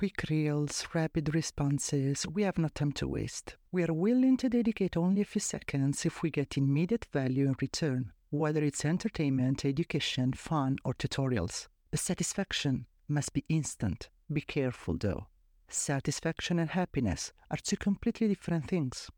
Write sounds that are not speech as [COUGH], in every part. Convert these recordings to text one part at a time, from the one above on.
quick reels, rapid responses, we have no time to waste. We are willing to dedicate only a few seconds if we get immediate value in return, whether it's entertainment, education, fun, or tutorials. The satisfaction must be instant. Be careful though. Satisfaction and happiness are two completely different things.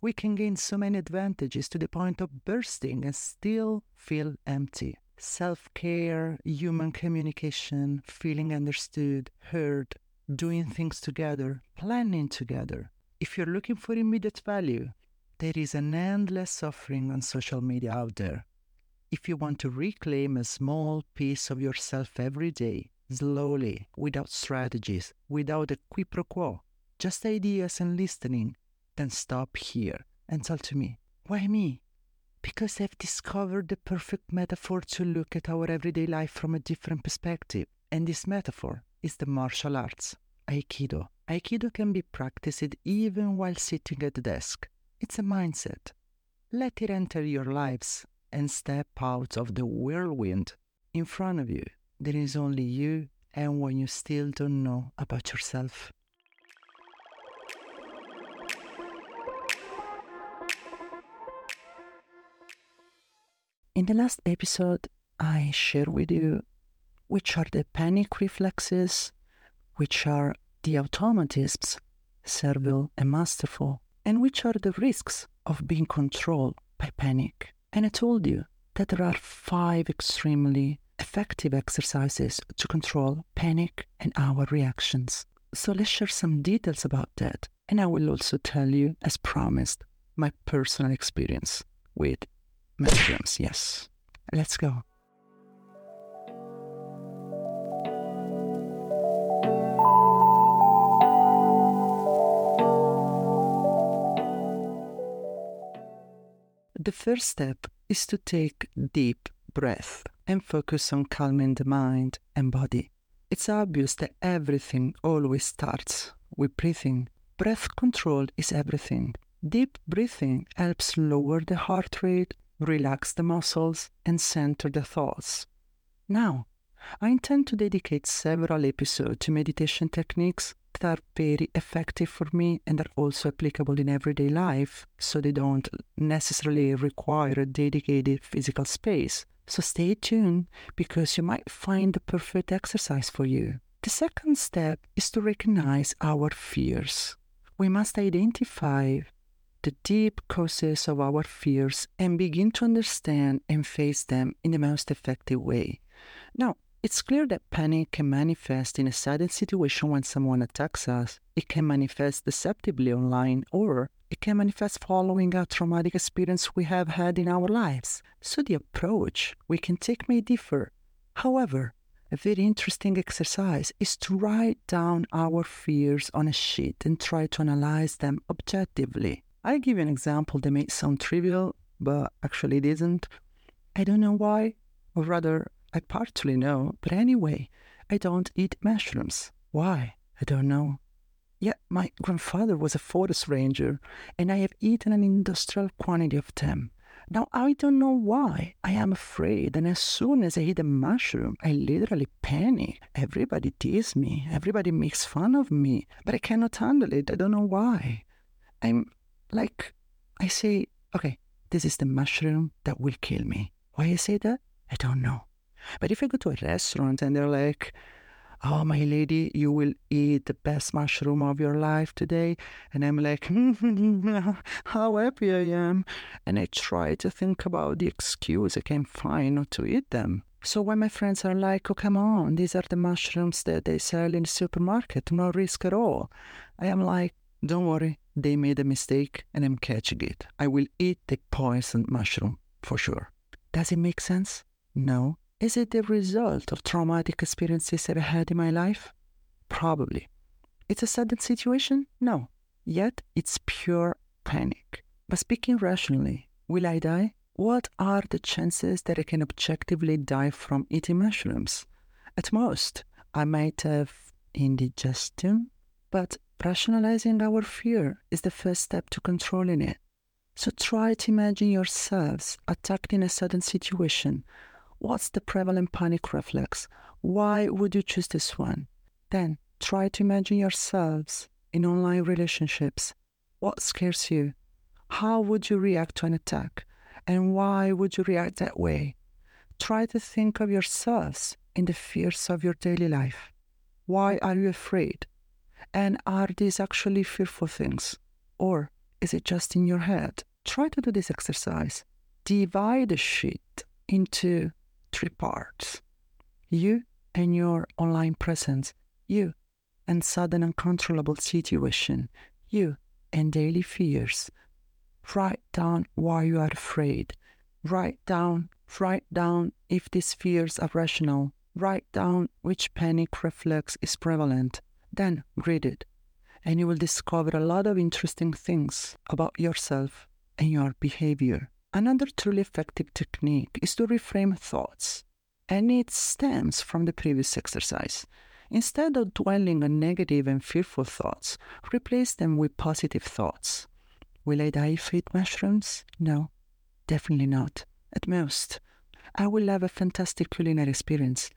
We can gain so many advantages to the point of bursting and still feel empty self care, human communication, feeling understood, heard, doing things together, planning together. If you're looking for immediate value, there is an endless offering on social media out there. If you want to reclaim a small piece of yourself every day, slowly, without strategies, without a quid pro quo, just ideas and listening, then stop here and tell to me, why me? because I've discovered the perfect metaphor to look at our everyday life from a different perspective. And this metaphor is the martial arts, Aikido. Aikido can be practiced even while sitting at the desk. It's a mindset. Let it enter your lives and step out of the whirlwind. In front of you, there is only you and what you still don't know about yourself. In the last episode, I shared with you which are the panic reflexes, which are the automatisms, servile and masterful, and which are the risks of being controlled by panic. And I told you that there are five extremely effective exercises to control panic and our reactions. So let's share some details about that. And I will also tell you, as promised, my personal experience with mushrooms, yes. Let's go. The first step is to take deep breath and focus on calming the mind and body. It's obvious that everything always starts with breathing. Breath control is everything. Deep breathing helps lower the heart rate, relax the muscles, and center the thoughts. Now, I intend to dedicate several episodes to meditation techniques are very effective for me and are also applicable in everyday life, so they don't necessarily require a dedicated physical space. So stay tuned because you might find the perfect exercise for you. The second step is to recognize our fears. We must identify the deep causes of our fears and begin to understand and face them in the most effective way. Now, it's clear that panic can manifest in a sudden situation when someone attacks us. It can manifest deceptively online, or it can manifest following a traumatic experience we have had in our lives. So the approach we can take may differ. However, a very interesting exercise is to write down our fears on a sheet and try to analyze them objectively. I'll give you an example that may sound trivial, but actually it isn't. I don't know why, or rather, I partly know, but anyway, I don't eat mushrooms. Why? I don't know. Yet my grandfather was a forest ranger, and I have eaten an industrial quantity of them. Now I don't know why. I am afraid, and as soon as I eat a mushroom, I literally panic. Everybody teases me, everybody makes fun of me, but I cannot handle it. I don't know why. I'm like I say, okay, this is the mushroom that will kill me. Why I say that? I don't know. But if I go to a restaurant and they're like, oh, my lady, you will eat the best mushroom of your life today. And I'm like, [LAUGHS] how happy I am. And I try to think about the excuse I can find not to eat them. So when my friends are like, oh, come on, these are the mushrooms that they sell in the supermarket, no risk at all. I am like, don't worry, they made a mistake and I'm catching it. I will eat the poisoned mushroom for sure. Does it make sense? No. Is it the result of traumatic experiences I've had in my life? Probably. It's a sudden situation? No. Yet it's pure panic. But speaking rationally, will I die? What are the chances that I can objectively die from eating mushrooms? At most, I might have indigestion, but Rationalizing our fear is the first step to controlling it. So try to imagine yourselves attacked in a sudden situation. What's the prevalent panic reflex? Why would you choose this one? Then Try to imagine yourselves in online relationships. What scares you? How would you react to an attack? And why would you react that way? Try to think of yourselves in the fears of your daily life. Why are you afraid? And are these actually fearful things? Or is it just in your head? Try to do this exercise. Divide the sheet into three parts you and your online presence, you and sudden uncontrollable situation, you and daily fears. Write down why you are afraid. Write down, write down if these fears are rational. Write down which panic reflex is prevalent. Then read it, and you will discover a lot of interesting things about yourself and your behavior. Another truly effective technique is to reframe thoughts, and it stems from the previous exercise. Instead of dwelling on negative and fearful thoughts, replace them with positive thoughts. Will I die if I eat mushrooms? No, definitely not. At most, I will have a fantastic culinary experience.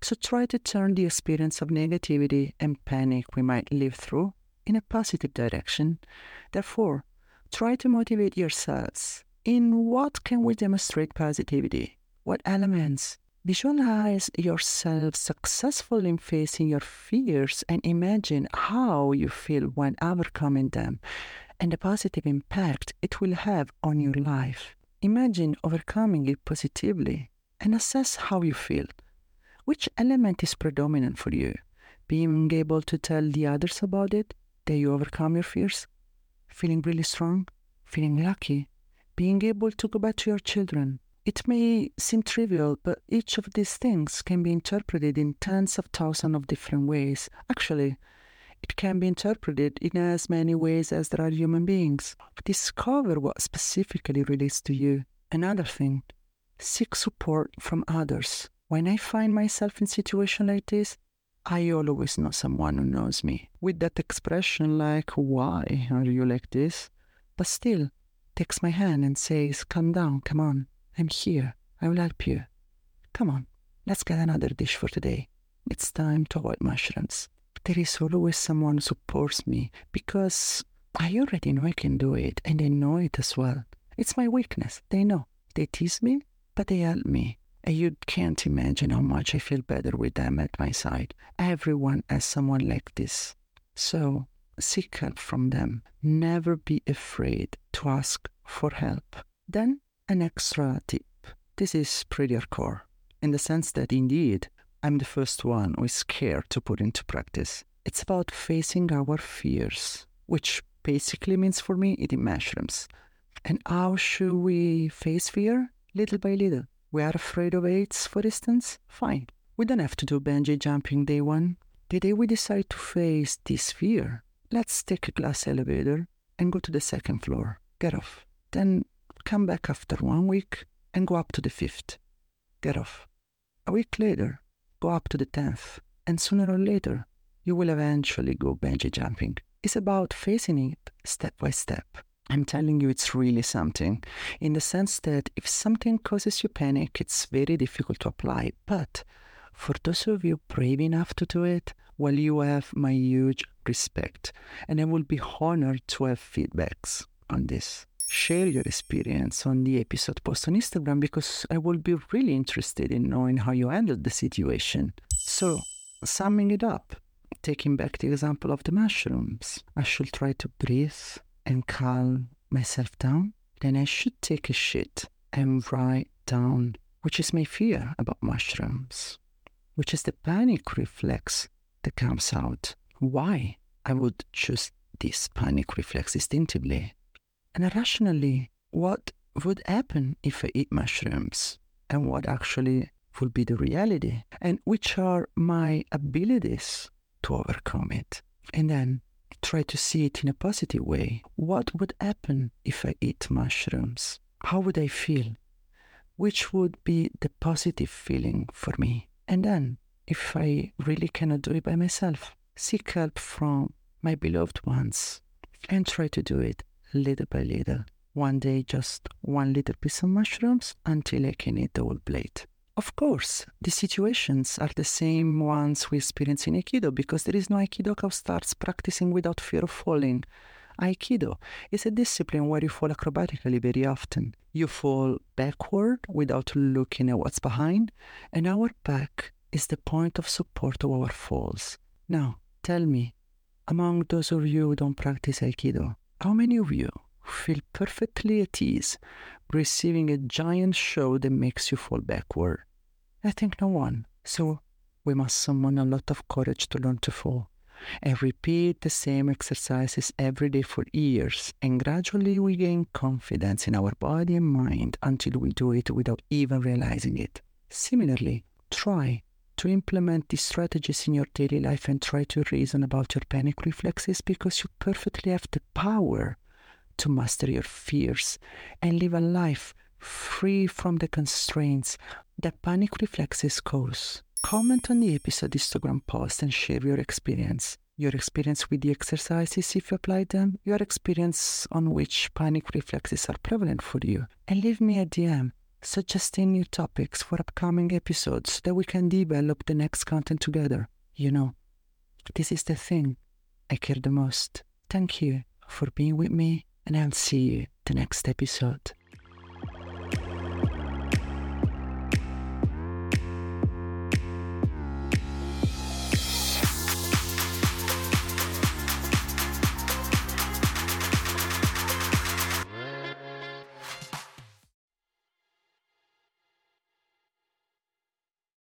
So try to turn the experience of negativity and panic we might live through in a positive direction. Therefore, try to motivate yourselves. In what can we demonstrate positivity? What elements? Visualize yourself successful in facing your fears and imagine how you feel when overcoming them and the positive impact it will have on your life. Imagine overcoming it positively and assess how you feel. Which element is predominant for you? Being able to tell the others about it, that you overcome your fears? Feeling really strong? Feeling lucky? Being able to go back to your children, it may seem trivial, but each of these things can be interpreted in tens of thousands of different ways. Actually, it can be interpreted in as many ways as there are human beings. Discover what specifically relates to you. Another thing, seek support from others. When I find myself in situations like this, I always know someone who knows me. With that expression like, why are you like this? But still, takes my hand and says, Come down, come on. I'm here. I will help you. Come on, let's get another dish for today. It's time to avoid mushrooms. There is always someone who supports me because I already know I can do it and they know it as well. It's my weakness. They know. They tease me, but they help me. And you can't imagine how much I feel better with them at my side. Everyone has someone like this. So seek help from them. Never be afraid to ask for help. Then an extra tip. This is pretty hardcore, in the sense that indeed, I'm the first one who is scared to put into practice. It's about facing our fears, which basically means for me eating mushrooms. And how should we face fear? Little by little. We are afraid of heights, for instance? Fine. We don't have to do bungee jumping day one. The day we decide to face this fear, let's take a glass elevator and go to the second floor. Get off. Then come back after one week and go up to the fifth. Get off. A week later, go up to the tenth, and sooner or later, you will eventually go bungee jumping. It's about facing it step by step. I'm telling you, it's really something, in the sense that if something causes you panic, it's very difficult to apply. But for those of you brave enough to do it, well, you have my huge respect, and I will be honored to have feedbacks on this share your experience on the episode post on Instagram because I will be really interested in knowing how you handled the situation. So, summing it up, taking back the example of the mushrooms, I should try to breathe and calm myself down. Then I should take a shit and write down which is my fear about mushrooms, which is the panic reflex that comes out. Why I would choose this panic reflex instinctively and rationally, what would happen if I eat mushrooms? And what actually would be the reality? And which are my abilities to overcome it? And then try to see it in a positive way. What would happen if I eat mushrooms? How would I feel? Which would be the positive feeling for me? And then, if I really cannot do it by myself, seek help from my beloved ones and try to do it little by little. One day, just one little piece of mushrooms until I can eat the whole plate. Of course, the situations are the same ones we experience in Aikido because there is no Aikido who starts practicing without fear of falling. Aikido is a discipline where you fall acrobatically very often. You fall backward without looking at what's behind, and our back is the point of support to our falls. Now, tell me, among those of you who don't practice Aikido, how many of you feel perfectly at ease receiving a giant show that makes you fall backward? I think no one. So we must summon a lot of courage to learn to fall and repeat the same exercises every day for years. And gradually we gain confidence in our body and mind until we do it without even realizing it. Similarly, try to implement these strategies in your daily life and try to reason about your panic reflexes because you perfectly have the power to master your fears and live a life free from the constraints that panic reflexes cause. Comment on the episode Instagram post and share your experience. Your experience with the exercises if you apply them, your experience on which panic reflexes are prevalent for you, and leave me a DM suggesting new topics for upcoming episodes that we can develop the next content together. You know, this is the thing I care the most. Thank you for being with me, and I'll see you the next episode.